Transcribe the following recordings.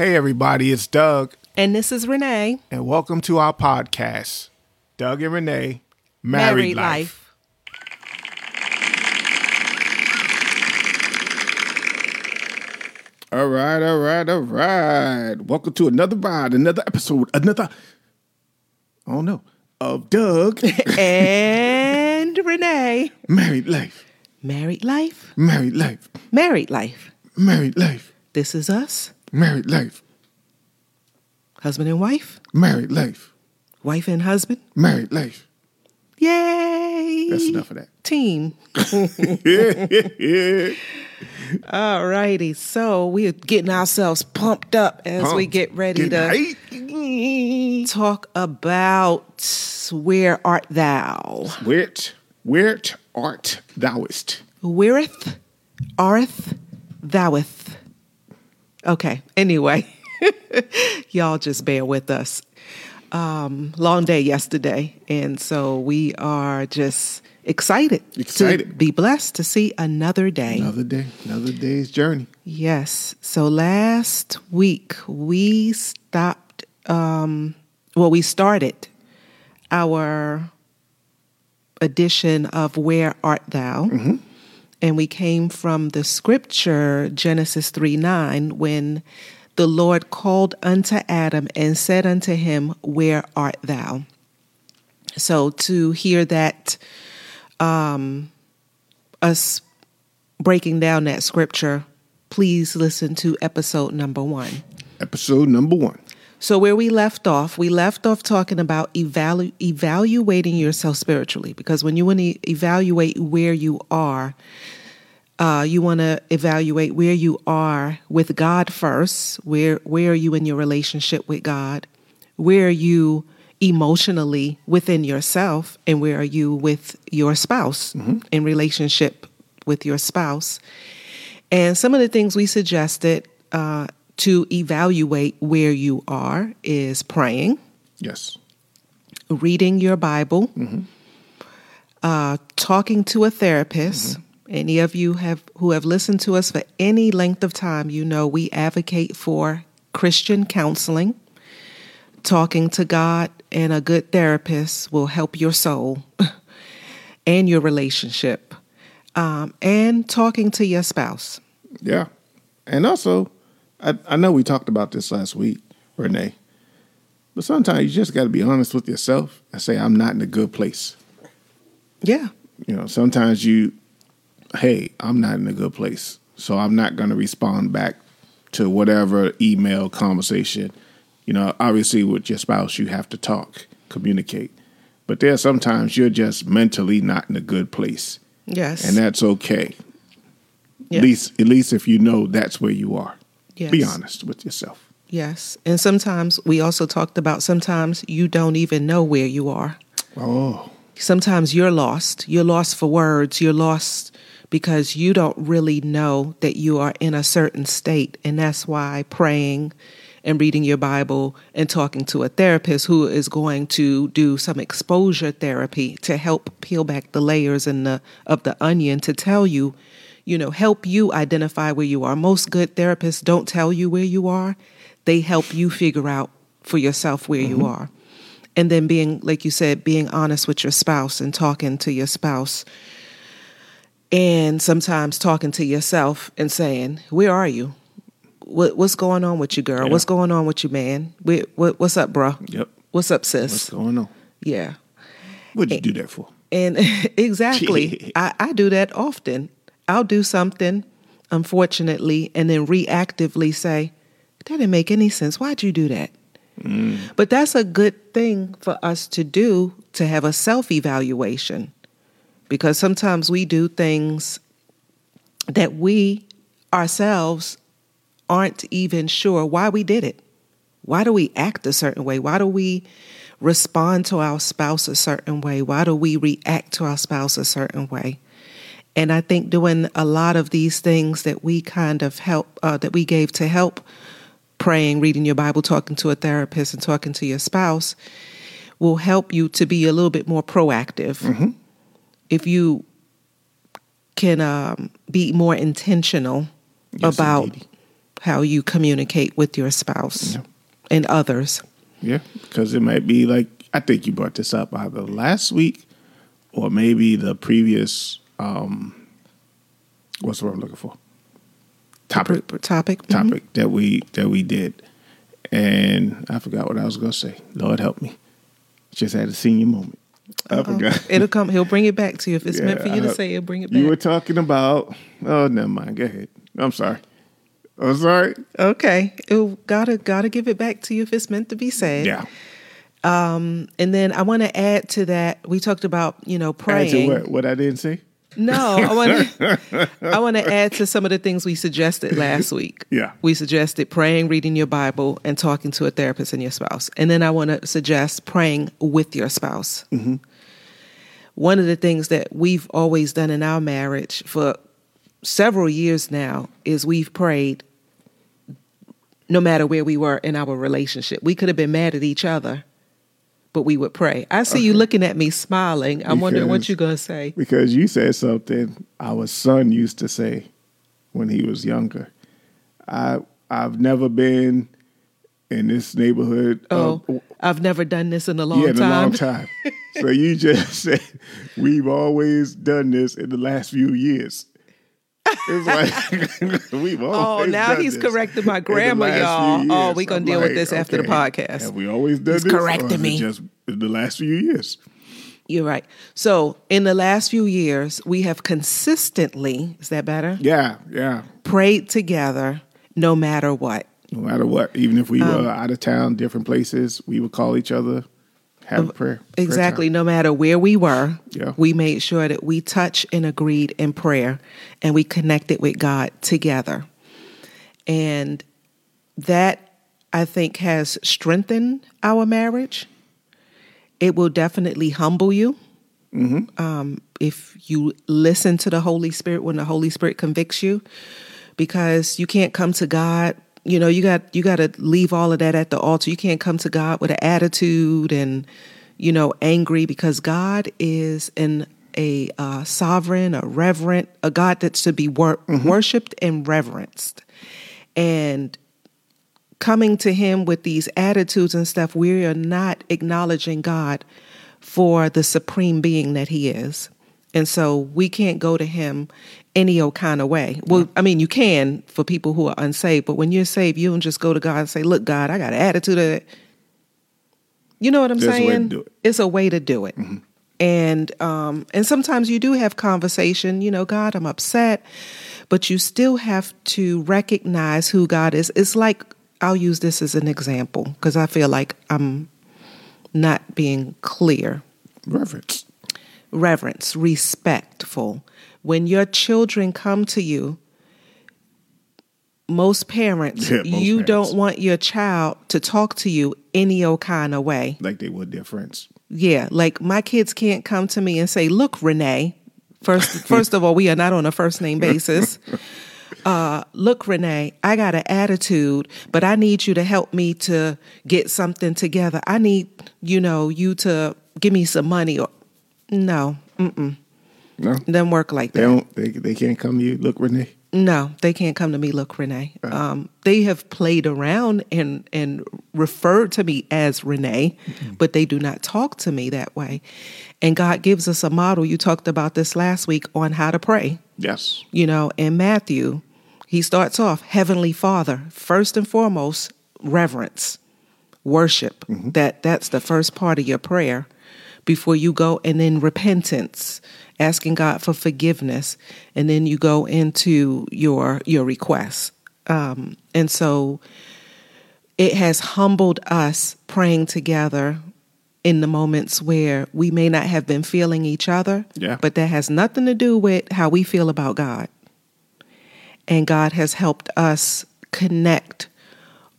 Hey, everybody, it's Doug, And this is Renee. and welcome to our podcast, Doug and Renee Married, Life. All right, all right, all right. Welcome to another ride, another episode, another, I don't know, of Doug and Renee. Married Life, Married life. Married Life, Married life. Married Life, This is us. Married Life, Husband and wife. Married Life, Wife and husband. Married Life. Yay. That's enough of that. Team. All righty. So we're getting ourselves pumped up as we get ready to talk about Where Art Thou? Where't, where't art thouest? Whereeth, arth, thoueth. Okay. Anyway, y'all just bear with us. Um, long day yesterday, and so we are just excited, to Excited. be blessed to see another day. Another day, another day's journey. Yes. So last week we stopped. Um, well, we started our edition of Where Art Thou? And we came from the scripture, Genesis 3 9, when the Lord called unto Adam and said unto him, Where art thou? So to hear that, um, us breaking down that scripture, please listen to episode number one. Episode number one. So, where we left off, we left off talking about evalu- evaluating yourself spiritually because when you want to evaluate where you are, uh, you want to evaluate where you are with God first. Where where are you in your relationship with God? Where are you emotionally within yourself, and where are you with your spouse in relationship with your spouse? And some of the things we suggested uh, to evaluate where you are is praying, Yes. reading your Bible, uh, talking to a therapist. Any of you have who have listened to us for any length of time, you know we advocate for Christian counseling. Talking to God and a good therapist will help your soul and your relationship. Um, and talking to your spouse. Yeah. And also, I, I know we talked about this last week, Renee, but sometimes you just got to be honest with yourself and say, I'm not in a good place. Yeah. You know, sometimes you, hey, I'm not in a good place. So I'm not going to respond back to whatever email conversation. You know, obviously with your spouse, you have to talk, communicate. But there are sometimes you're just mentally not in a good place. Yes. And that's okay. Yes. At least, at least if you know that's where you are. Yes. Be honest with yourself. Yes. And sometimes we also talked about sometimes you don't even know where you are. Oh, Sometimes you're lost. You're lost for words. You're lost because you don't really know that you are in a certain state. And that's why praying and reading your Bible and talking to a therapist who is going to do some exposure therapy to help peel back the layers in the, of the onion to tell you, you know, help you identify where you are. Most good therapists don't tell you where you are, they help you figure out for yourself where you mm-hmm. are. And then being, like you said, being honest with your spouse and talking to your spouse. And sometimes talking to yourself and saying, Where are you? What, what's going on with you, girl? Yeah. What's going on with you, man? Where, what, what's up, bro? yep. What's up, sis? What's going on? yeah. What'd you do that for? And exactly, I, I do that often. I'll do something, unfortunately, and then reactively say, that didn't make any sense. Why'd you do that? Mm. But that's a good thing for us to do to have a self evaluation because sometimes we do things that we ourselves aren't even sure why we did it. Why do we act a certain way? Why do we respond to our spouse a certain way? Why do we react to our spouse a certain way? And I think doing a lot of these things that we kind of help, uh, that we gave to help praying, reading your Bible, talking to a therapist, and talking to your spouse will help you to be a little bit more proactive. If you can um, be more intentional Yes, about indeedy. how you communicate with your spouse Yeah. and others. Yeah, because it might be like I think you brought this up either last week or maybe the previous. Um What's the word I'm looking for? Topic. Topic. Topic. Mhm. That we that we did, and I forgot what I was going to say. Lord help me. Just had a senior moment. I Uh-oh. forgot. It'll come. He'll bring it back to you if it's meant for you Yeah, to say. He'll bring it back. You were talking about. Oh, never mind. Go ahead. I'm sorry. I'm sorry. okay. It'll, gotta gotta give it back to you if it's meant to be said. Yeah. Um, and then I want to add to that. We talked about you know praying. what? What I didn't say. No, I want to. I want to add to some of the things we suggested last week. Yeah. we suggested praying, reading your Bible, and talking to a therapist and your spouse. And then I want to suggest praying with your spouse. Mm-hmm. One of the things that we've always done in our marriage for several years now is we've prayed. No matter where we were in our relationship, we could have been mad at each other, but we would pray. I see you looking at me smiling. I'm wondering what you're going to say. Because you said something our son used to say when he was younger. I I've never been in this neighborhood. Oh, of- I've never done this in a long yeah, in time. a long time. so you just said we've always done this in the last few years. It's like we've always. Oh, now done he's this correcting my in grammar, y'all. few Oh, years. we gonna I'm deal with like, this after the podcast. Have we always done He's this? correcting me. Just in the last few years. You're right. So, in the last few years, we have consistently, is that better? Yeah, yeah. Prayed together no matter what. No matter what, even if we Um, were out of town, different places, we would call each other, have a prayer. prayer Exactly. time. No matter where we were, Yeah. we made sure that we touched and agreed in prayer and we connected with God together. And that, I think, has strengthened our marriage. It will definitely humble you. Um, if you listen to the Holy Spirit when the Holy Spirit convicts you, because you can't come to God. You know, you got you got to leave all of that at the altar. You can't come to God with an attitude and you know angry because God is an a uh, sovereign, a reverent, a God that's to be wor- worshipped and reverenced, and coming to Him with these attitudes and stuff, we are not acknowledging God for the supreme being that He is. And so we can't go to him any old kind of way. Well, I mean, you can for people who are unsaved, but when you're saved, you don't just go to God and say, Look, God, I got an attitude of it. You know what I'm There's a saying? do it. It's a way to do it. And um and sometimes you do have conversation, you know, God, I'm upset, but you still have to recognize who God is. It's like I'll use this as an example because I feel like I'm not being clear Reverence. Reverence, respectful. When your children come to you, most parents, Yeah, most you parents. don't want your child to talk to you any old kind of way. Like they would their friends. Yeah, like my kids can't come to me and say, "Look, Renee." First, first of all, we are not on a first name basis. Uh, look, Renee, I got an attitude, but I need you to help me to get something together. I need, you know, you to give me some money. Or no, mm-mm, No, doesn't work like they that. don't. They they can't come to you. Look, Renee. No, they can't come to me. Look, Renee. Uh-huh. Um, they have played around and and referred to me as Renee, mm-hmm. but they do not talk to me that way. And God gives us a model. You talked about this last week on how to pray. Yes. You know, in Matthew, he starts off Heavenly Father first and foremost, reverence, worship. Mm-hmm. That that's the first part of your prayer before you go, and then repentance, asking God for forgiveness, and then you go into your your requests. Um, and so, it has humbled us praying together in the moments where we may not have been feeling each other, Yeah. but that has nothing to do with how we feel about God. And God has helped us connect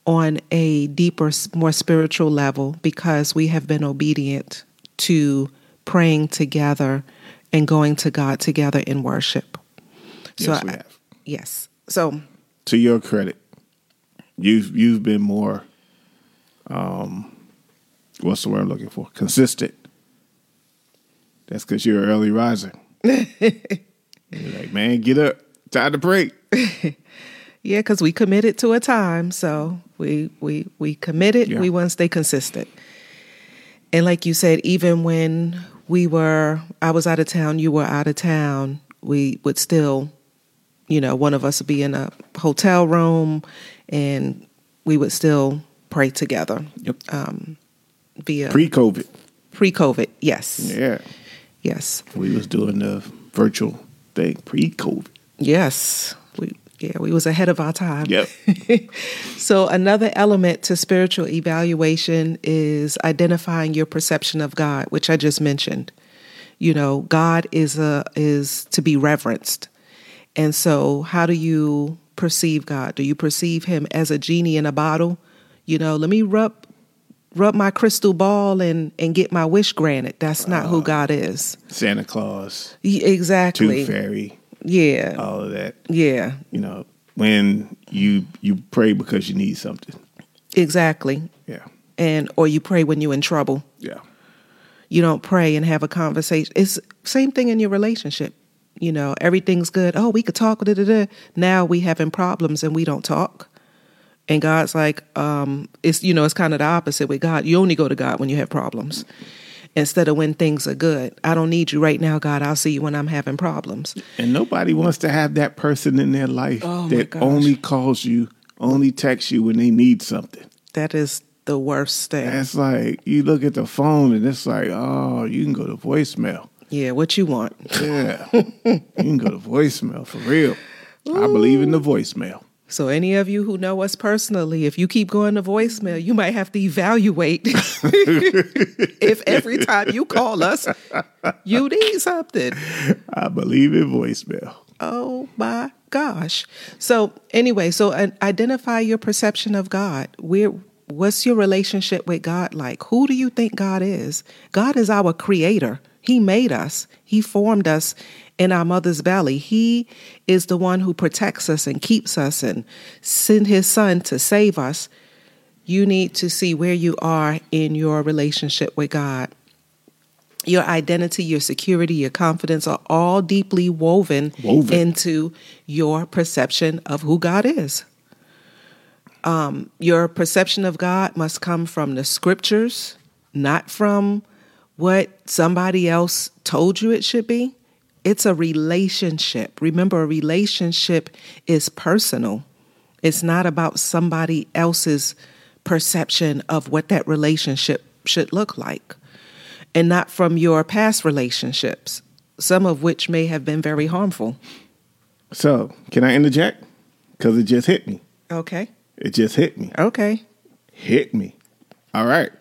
on a deeper, more spiritual level because we have been obedient to praying together and going to God together in worship. Yes, we I- have. yes. So To your credit, you've you've been more. Um, what's the word I'm looking for? Consistent. That's because you're an early riser. you're like, man, get up, time to pray. Yeah, because we committed to a time, so we we we committed. Yeah. We want to stay consistent. And like you said, even when we were, I was out of town, you were out of town, we would still, you know, one of us would be in a hotel room, and we would still pray together. Yep. Um, via Pre COVID. pre COVID, yes, Yeah. yes, We was doing the virtual thing pre COVID. yes. Yeah, we was ahead of our time. Yep. So, another element to spiritual evaluation is identifying your perception of God, which I just mentioned. You know, God is a is to be reverenced. And so, how do you perceive God? Do you perceive him as a genie in a bottle? You know, let me rub rub my crystal ball and and get my wish granted. That's not who uh, God is. Santa Claus, Exactly. Tooth Fairy, Yeah. all of that. Yeah. You know, when you you pray because you need something. Exactly. Yeah. And or you pray when you're in trouble. Yeah. you don't pray and have a conversation. It's same thing in your relationship. You know, everything's good. Oh, we could talk. Da, da, da. Now we having problems and we don't talk. And God's like, um, it's you know, it's kind of the opposite with God. You only go to God when you have problems, instead of when things are good. I don't need you right now, God. I'll see you when I'm having problems. And nobody wants to have that person in their life Oh, that only calls you, only texts you when they need something. That is the worst thing. It's like you look at the phone and it's like, oh, you can go to voicemail. yeah, what you want? Yeah. you can go to voicemail for real. I believe in the voicemail. So, any of you who know us personally, if you keep going to voicemail, you might have to evaluate if every time you call us, you need something. I believe in voicemail. Oh my gosh. So, anyway, so uh, identify your perception of God. Where, what's your relationship with God like? Who do you think God is? God is our creator. He made us, He formed us in our mother's belly. He is the one who protects us and keeps us and sent His Son to save us. You need to see where you are in your relationship with God. Your identity, your security, your confidence are all deeply woven, Woven. into your perception of who God is. Um, your perception of God must come from the scriptures, not from what somebody else told you it should be. It's a relationship. Remember, a relationship is personal. It's not about somebody else's perception of what that relationship should look like, and not from your past relationships, some of which may have been very harmful. So, can I interject? Because it just hit me. Okay. It just hit me. Okay. Hit me. All right.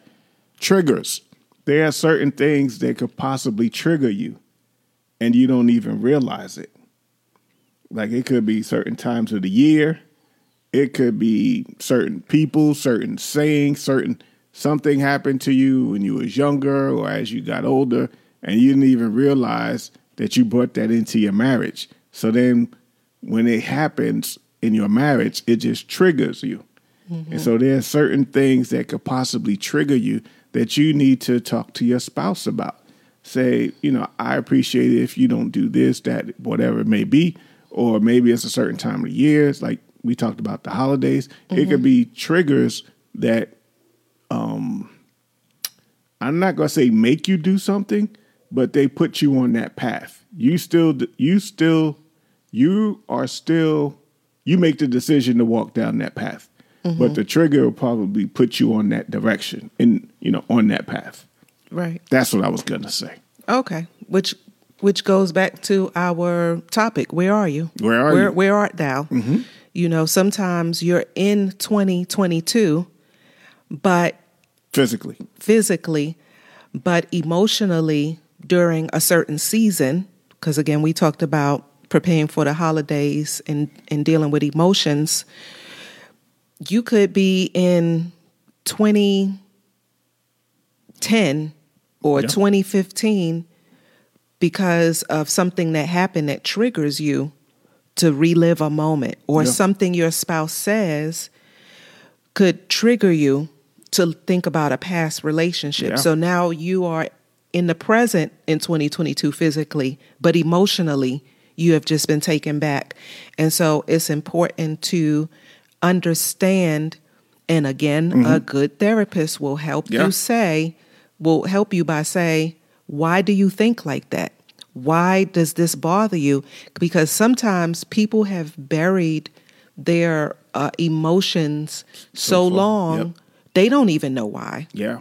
Triggers. There are certain things that could possibly trigger you, and you don't even realize it. Like it could be certain times of the year, it could be certain people, certain sayings, certain something happened to you when you was younger or as you got older, and you didn't even realize that you brought that into your marriage. So then when it happens in your marriage, it just triggers you. And so there are certain things that could possibly trigger you that you need to talk to your spouse about. Say, you know, I appreciate it if you don't do this, that, whatever it may be, or maybe it's a certain time of year. It's like we talked about the holidays. It could be triggers that um I'm not gonna say make you do something, but they put you on that path. You still you still you are still you make the decision to walk down that path. But the trigger will probably put you on that direction and you know, on that path. Right. That's what I was gonna say. Okay. Which which goes back to our topic. Where are you? Where are where, you? Where art thou? Mm-hmm. You know, sometimes you're in 2022, but Physically. physically, but emotionally during a certain season, because again, we talked about preparing for the holidays and, and dealing with emotions. You could be in 2010 or Yeah. 2015 because of something that happened that triggers you to relive a moment or Yeah. something your spouse says could trigger you to think about a past relationship. Yeah. So now you are in the present in 2022 physically, but emotionally you have just been taken back. And so it's important to understand. And again, mm-hmm. a good therapist will help yeah. you say, will help you by say, why do you think like that? Why does this bother you? Because sometimes people have buried their uh, emotions so, so long, yep. they don't even know why. Yeah,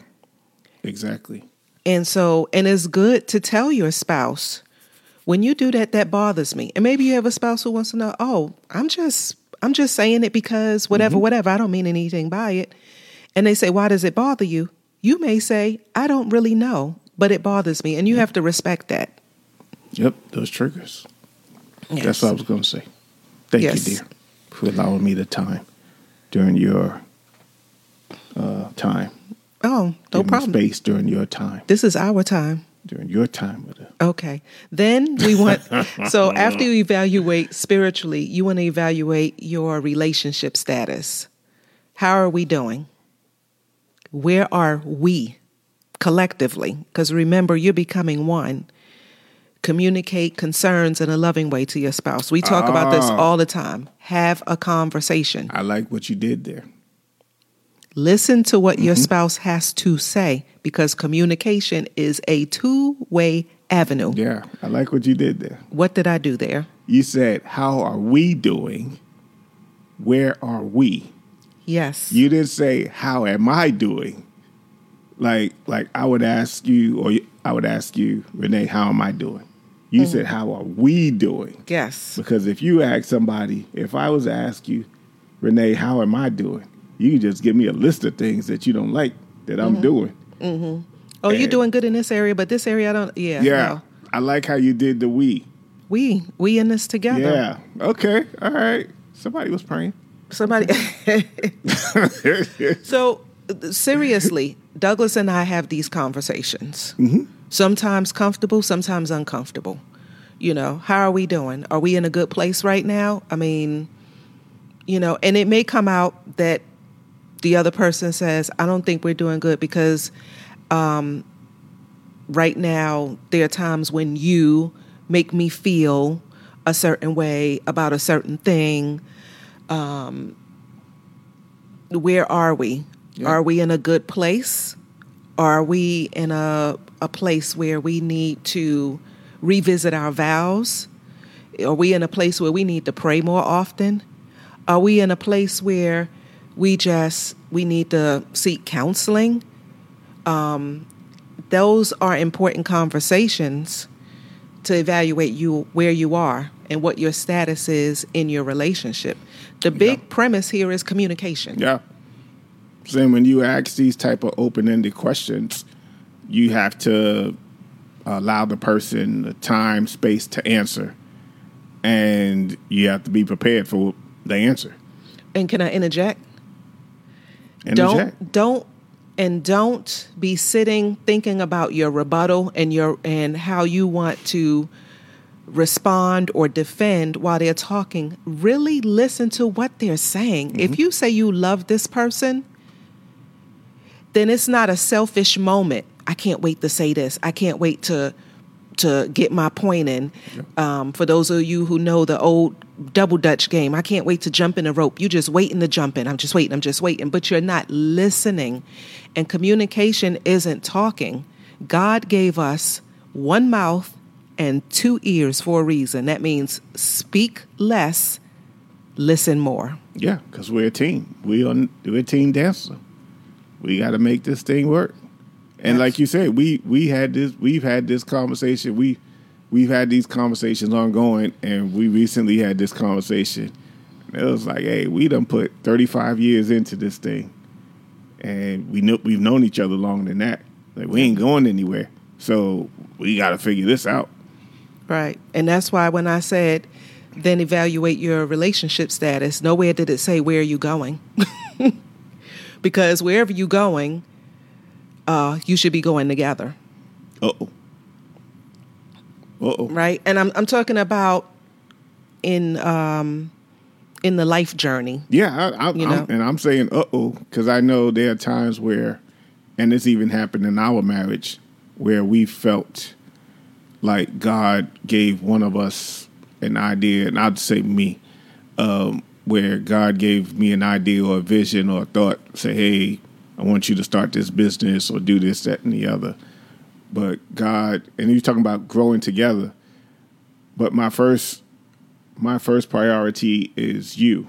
exactly. And so, and it's good to tell your spouse when you do that, that bothers me. And maybe you have a spouse who wants to know, oh, I'm just, I'm just saying it because whatever, mm-hmm. whatever. I don't mean anything by it. And they say, why does it bother you? You may say, I don't really know, but it bothers me. And you have to respect that. Yep, those triggers. Yes. That's what I was going to say. Thank yes. you, dear, for allowing me the time during your uh, time. Oh, no problem. Space during your time. This is our time. During your time with her. Okay. Then we want, so after you evaluate spiritually, you want to evaluate your relationship status. How are we doing? Where are we collectively? Because remember, you're becoming one communicate concerns in a loving way to your spouse. We talk about this ah. all the time. Have a conversation. I like what you did there. Listen to what mm-hmm. your spouse has to say because communication is a two way avenue. Yeah, I like what you did there. What did I do there? You said, How are we doing? Where are we? Yes. You didn't say, How am I doing? Like, like I would ask you, or I would ask you, Renee, how am I doing? You mm. said, How are we doing? Yes. Because if you ask somebody, if I was to ask you, Renee, how am I doing? You can just give me a list of things that you don't like that mm-hmm. I'm doing. Mm-hmm. Oh, and, you're doing good in this area, but this area I don't. Yeah. Yeah. No. I like how you did the we. We. We in this together. Yeah. Okay. All right. Somebody was praying. Somebody. so, seriously, Douglas and I have these conversations. Mm-hmm sometimes comfortable, sometimes uncomfortable. You know, how are we doing? Are we in a good place right now? I mean, you know, and it may come out that the other person says, I don't think we're doing good because um, right now there are times when you make me feel a certain way about a certain thing. Um, where are we? Yeah. Are we in a good place? Are we in a, a place where we need to revisit our vows? Are we in a place where we need to pray more often? Are we in a place where we just we need to seek counseling? Um, those are important conversations to evaluate you where you are and what your status is in your relationship. The big yeah. premise here is communication. Yeah saying when you ask these type of open-ended questions, you have to allow the person the time, space to answer, and you have to be prepared for the answer. And can I interject? Interject. Don't don't and don't be sitting thinking about your rebuttal and your and how you want to respond or defend while they're talking. Really listen to what they're saying. Mm-hmm. If you say you love this person, then it's not a selfish moment. I can't wait to say this. I can't wait to to get my point in. Um, for those of you who know the old double dutch game, I can't wait to jump in a rope. You just waiting to jump in. I'm just waiting. I'm just waiting. But you're not listening, and communication isn't talking. God gave us one mouth and two ears for a reason. That means speak less, listen more. Yeah, because we're a team. We are we're a team dancer we got to make this thing work. And yes. like you said, we we had this we've had this conversation. We we've had these conversations ongoing, and we recently had this conversation. It was like, hey, we done put 35 years into this thing, and we know we've known each other longer than that. Like we ain't going anywhere, so we got to figure this out. Right, and that's why when I said, then evaluate your relationship status. Nowhere did it say where are you going. because wherever you're going, uh, you should be going together. oh. oh. Right, and I'm I'm talking about in um in the life journey. Yeah, I, I, you know? I'm, and I'm saying uh oh because I know there are times where, and this even happened in our marriage, where we felt like God gave one of us an idea, and I'd say me, um, where God gave me an idea or a vision or a thought, say, hey, I want you to start this business or do this, that, and the other. But God, and you're talking about growing together. But my first, my first priority is you.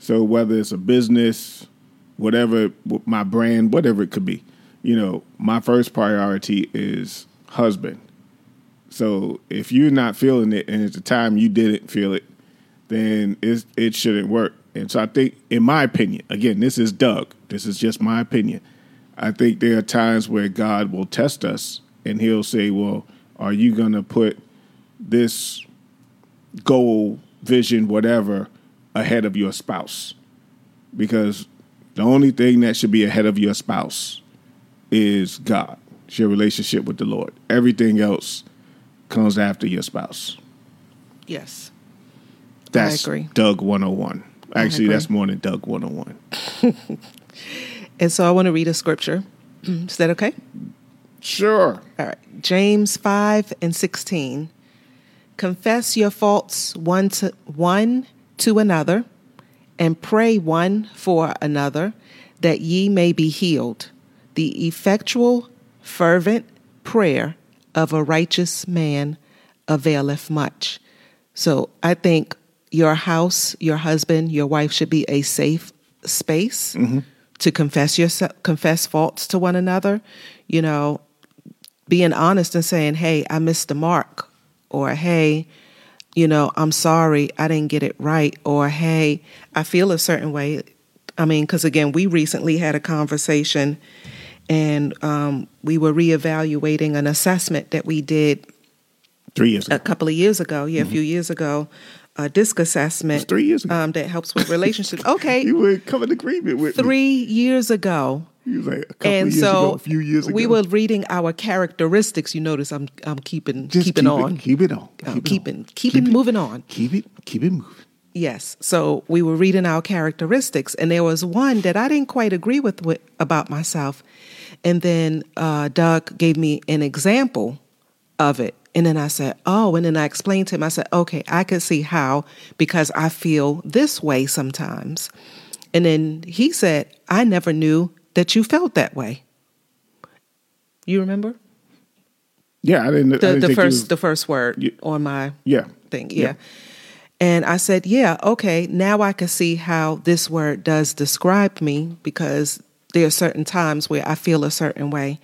So whether it's a business, whatever my brand, whatever it could be, you know, my first priority is husband. So if you're not feeling it, and at the time you didn't feel it, then it it shouldn't work. And so I think, in my opinion, again, this is Doug. This is just my opinion. I think there are times where God will test us, and He'll say, "Well, are you going to put this goal, vision, whatever, ahead of your spouse?" Because the only thing that should be ahead of your spouse is God. It's your relationship with the Lord. Everything else comes after your spouse. Yes. That's Doug 101. Actually, that's more than Doug 101. and so I want to read a scripture. Is that okay? Sure. All right. James 5 and 16. Confess your faults one to one to another and pray one for another that ye may be healed. The effectual fervent prayer of a righteous man availeth much. So I think your house, your husband, your wife should be a safe space mm-hmm. to confess your confess faults to one another. You know, being honest and saying, "Hey, I missed the mark," or "Hey, you know, I'm sorry, I didn't get it right," or "Hey, I feel a certain way." I mean, because again, we recently had a conversation and um, we were reevaluating an assessment that we did three years ago. a couple of years ago, yeah, mm-hmm. a few years ago. A disc assessment three years ago. Um, that helps with relationships. Okay, you were coming agreement with three me. years ago. You like and so ago, a few years ago. we were reading our characteristics. You notice I'm I'm keeping Just keeping keep on. It, keep it on. Keep I'm it keeping keeping keep moving on. Keep it keep it moving. Yes. So we were reading our characteristics, and there was one that I didn't quite agree with, with about myself. And then uh, Doug gave me an example of it. And then I said, oh, and then I explained to him, I said, okay, I can see how because I feel this way sometimes. And then he said, I never knew that you felt that way. You remember? Yeah, I didn't. The, I didn't the first, the first word yeah. on my yeah thing, yeah. yeah. And I said, yeah, okay, now I can see how this word does describe me because there are certain times where I feel a certain way.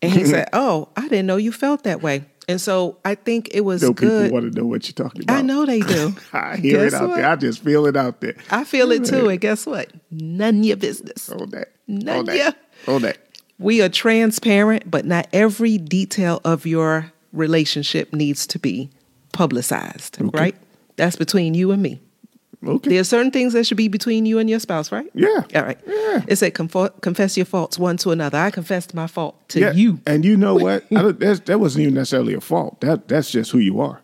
And he said, Oh, I didn't know you felt that way. And so I think it was no, good. People want to know what you're talking about. I know they do. I hear guess it out what? there. I just feel it out there. I feel it too. And guess what? None of your business. Hold that. None that. Hold that. We are transparent, but not every detail of your relationship needs to be publicized, okay. right? That's between you and me. Okay. There are certain things that should be between you and your spouse, right? Yeah. All right. Yeah. It said confess your faults one to another. I confessed my fault to yeah. you. And you know what? that wasn't even necessarily a fault. That that's just who you are.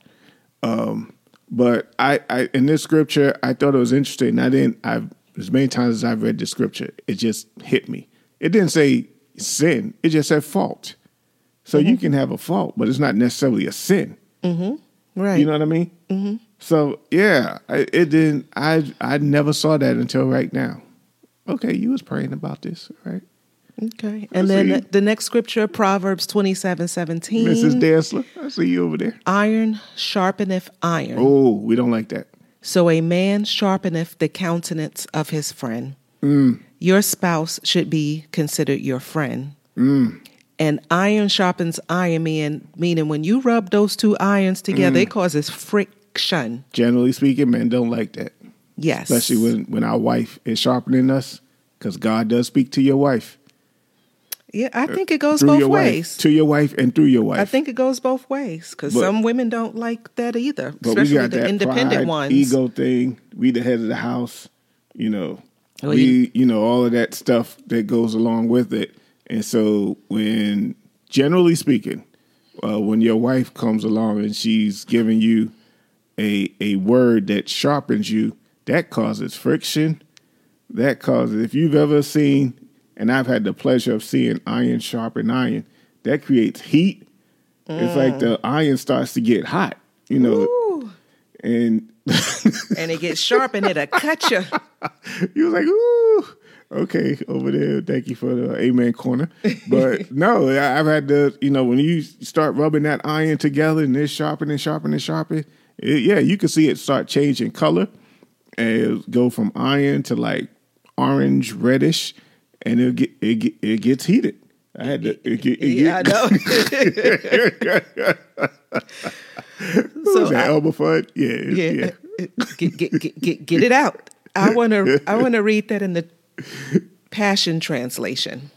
Um, but I, I in this scripture, I thought it was interesting. I didn't. I've as many times as I've read the scripture, it just hit me. It didn't say sin. It just said fault. So mm-hmm. you can have a fault, but it's not necessarily a sin. Mm-hmm. Right. You know what I mean? Mm-hmm. So yeah, it didn't. I I never saw that until right now. Okay, you was praying about this, right? Okay, and then the, the, next scripture, Proverbs twenty seven seventeen. Mrs. Dassler, I see you over there. Iron sharpeneth iron. Oh, we don't like that. So a man sharpeneth the countenance of his friend. Mm. Your spouse should be considered your friend. Mm. And iron sharpens iron, meaning, meaning when you rub those two irons together, mm. it causes friction friction. Generally speaking, men don't like that. Yes. Especially when, when our wife is sharpening us, because God does speak to your wife. Yeah, I think it goes both ways. Wife, to your wife and through your wife. I think it goes both ways because some women don't like that either, especially the independent pride, ones. Ego thing. We the head of the house. You know, well, we you, you know all of that stuff that goes along with it. And so when generally speaking, uh, when your wife comes along and she's giving you a a word that sharpens you, that causes friction. That causes if you've ever seen, and I've had the pleasure of seeing iron sharpen iron, that creates heat. Mm. It's like the mm. iron starts to get hot. You know, Ooh. and and it gets sharp and it'll cut you. you was like, ooh, okay, over there. Thank you for the amen corner. But no, I've had to, you know, when you start rubbing that iron together and it's sharpening, sharpening, sharpening, it, yeah, you can see it start changing color and go from iron to like orange, reddish, and it'll get it get, it gets heated. I had to. It get, it Yeah, I know. What was that I- elbow fud? Yeah, yeah. yeah, Get, get, get, get, get it out. I want to I want to read that in the Passion translation.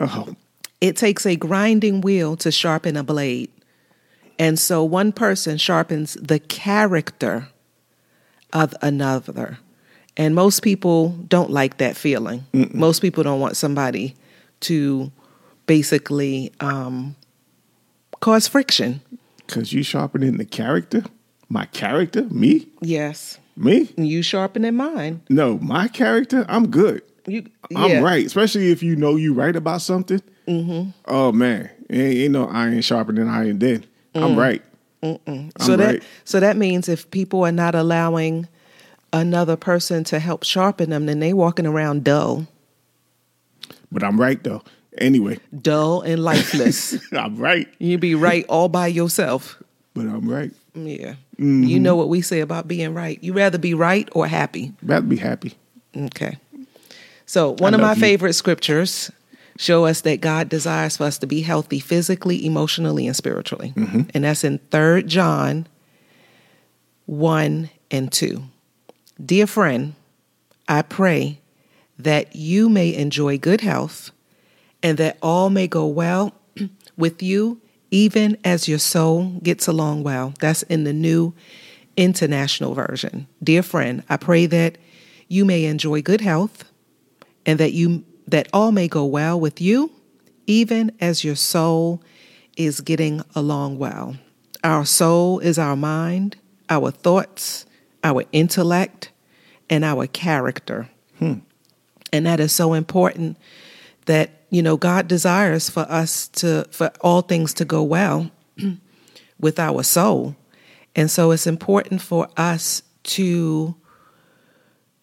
Oh, It takes a grinding wheel to sharpen a blade. And so one person sharpens the character of another. And most people don't like that feeling. Most people don't want somebody to basically um, cause friction. because you sharpening the character. My character, me, Yes. me. You sharpening mine. No, my character, I'm good. You, I'm yeah. right, especially if you know you right about something. Mm-hmm. Oh man, ain't, ain't no iron sharper than iron. Then Mm. I'm right. So I'm that right. so that means if people are not allowing another person to help sharpen them, then they walking around dull, But I'm right though. Anyway, dull and lifeless. I'm right. you be right all by yourself. But I'm right. Yeah, Mm-hmm. you know what we say about being right. You rather be right or happy. Better be happy. Okay. So one I of my you. favorite scriptures show us that God desires for us to be healthy physically, emotionally, and spiritually. Mm-hmm. And that's in 3 John 1 and 2. Dear friend, I pray that you may enjoy good health and that all may go well with you, even as your soul gets along well. That's in the New International Version. Dear friend, I pray that you may enjoy good health and that you that all may go well with you, even as your soul is getting along well. Our soul is our mind, our thoughts, our intellect, and our character. Hmm. And that is so important that, you know, God desires for us to, for all things to go well with our soul. And so it's important for us to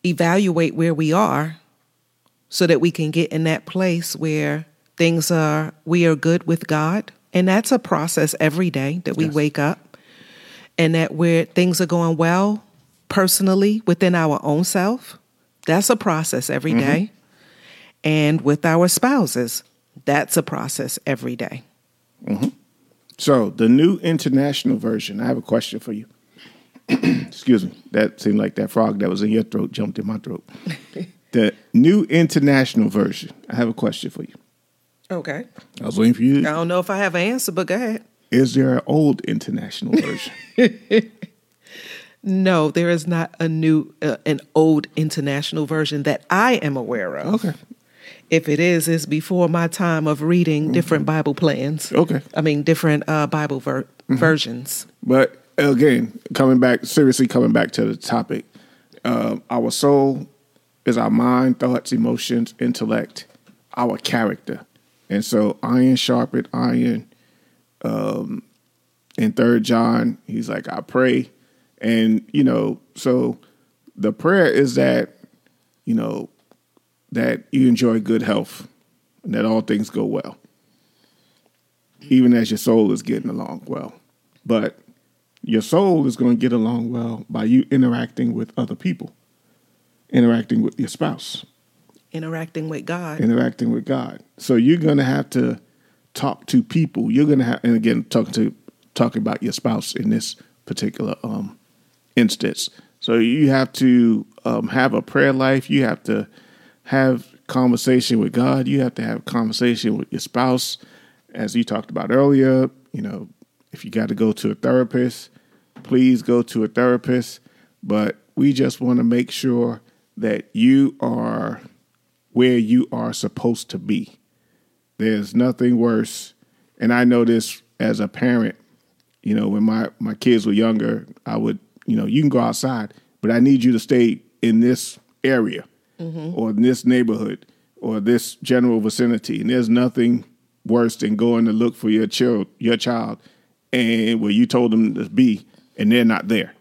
evaluate where we are so that we can get in that place where things are, we are good with God. And that's a process every day that we Yes. wake up and that where things are going well personally within our own self. That's a process every mm-hmm. day. And with our spouses, that's a process every day. Mm-hmm. So the new international version. I have a question for you. Excuse me. That seemed like that frog that was in your throat jumped in my throat. the new international version. I have a question for you. Okay. I was waiting for you. I don't know if I have an answer, but go ahead. Is there an old international version? No, there is not a new, uh, an old international version that I am aware of. Okay. If it is, it's before my time of reading different Bible plans. Okay. I mean, different uh, Bible ver- versions. But again, coming back, seriously coming back to the topic, um, our soul is our mind, thoughts, emotions, intellect, our character. And so iron sharpened iron. Um, in third John, he's like, I pray. And, you know, so the prayer is that, you know, that you enjoy good health and that all things go well. Even as your soul is getting along well. But your soul is going to get along well by you interacting with other people, interacting with your spouse, Interacting with God. interacting with God. So you're going to have to talk to people. You're going to have, and again, talking to talking about your spouse in this particular um, instance. So you have to um, have a prayer life. You have to have conversation with God. You have to have conversation with your spouse, as you talked about earlier. You know, if you got to go to a therapist, please go to a therapist. But we just want to make sure that you are where you are supposed to be. There's nothing worse, and I know this as a parent. You know, when my my kids were younger, I would, you know, you can go outside, but I need you to stay in this area or in this neighborhood or this general vicinity. And there's nothing worse than going to look for your child, your child, and where you told them to be, and they're not there.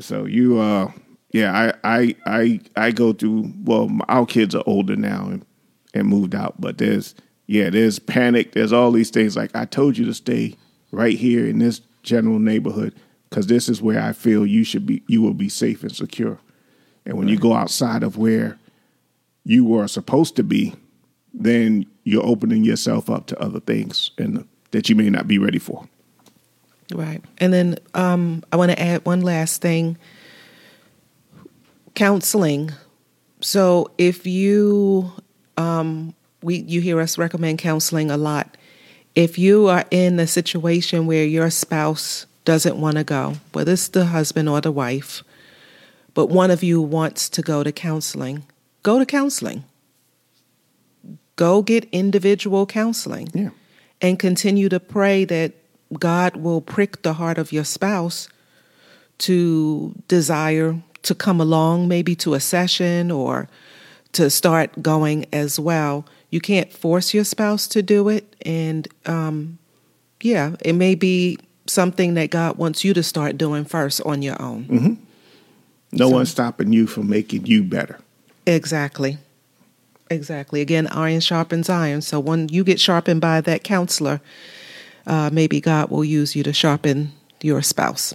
So you, uh, yeah, I, I, I, I go through. Well, our kids are older now and and moved out, but there's, yeah, there's panic. There's all these things. Like I told you to stay right here in this general neighborhood because this is where I feel you should be. You will be safe and secure. And when right. you go outside of where you were supposed to be, then you're opening yourself up to other things and that you may not be ready for. Right. And then um, I want to add one last thing counseling. So if you, um, we, you hear us recommend counseling a lot. If you are in a situation where your spouse doesn't want to go, whether it's the husband or the wife, but one of you wants to go to counseling, go to counseling. Go get individual counseling. Yeah. And continue to pray that God will prick the heart of your spouse to desire to come along, maybe to a session or to start going as well. You can't force your spouse to do it. And um, yeah, it may be something that God wants you to start doing first on your own. Mm-hmm. No so, one's stopping you from making you better. Exactly. Exactly. Again, iron sharpens iron. So when you get sharpened by that counselor, uh, maybe God will use you to sharpen your spouse.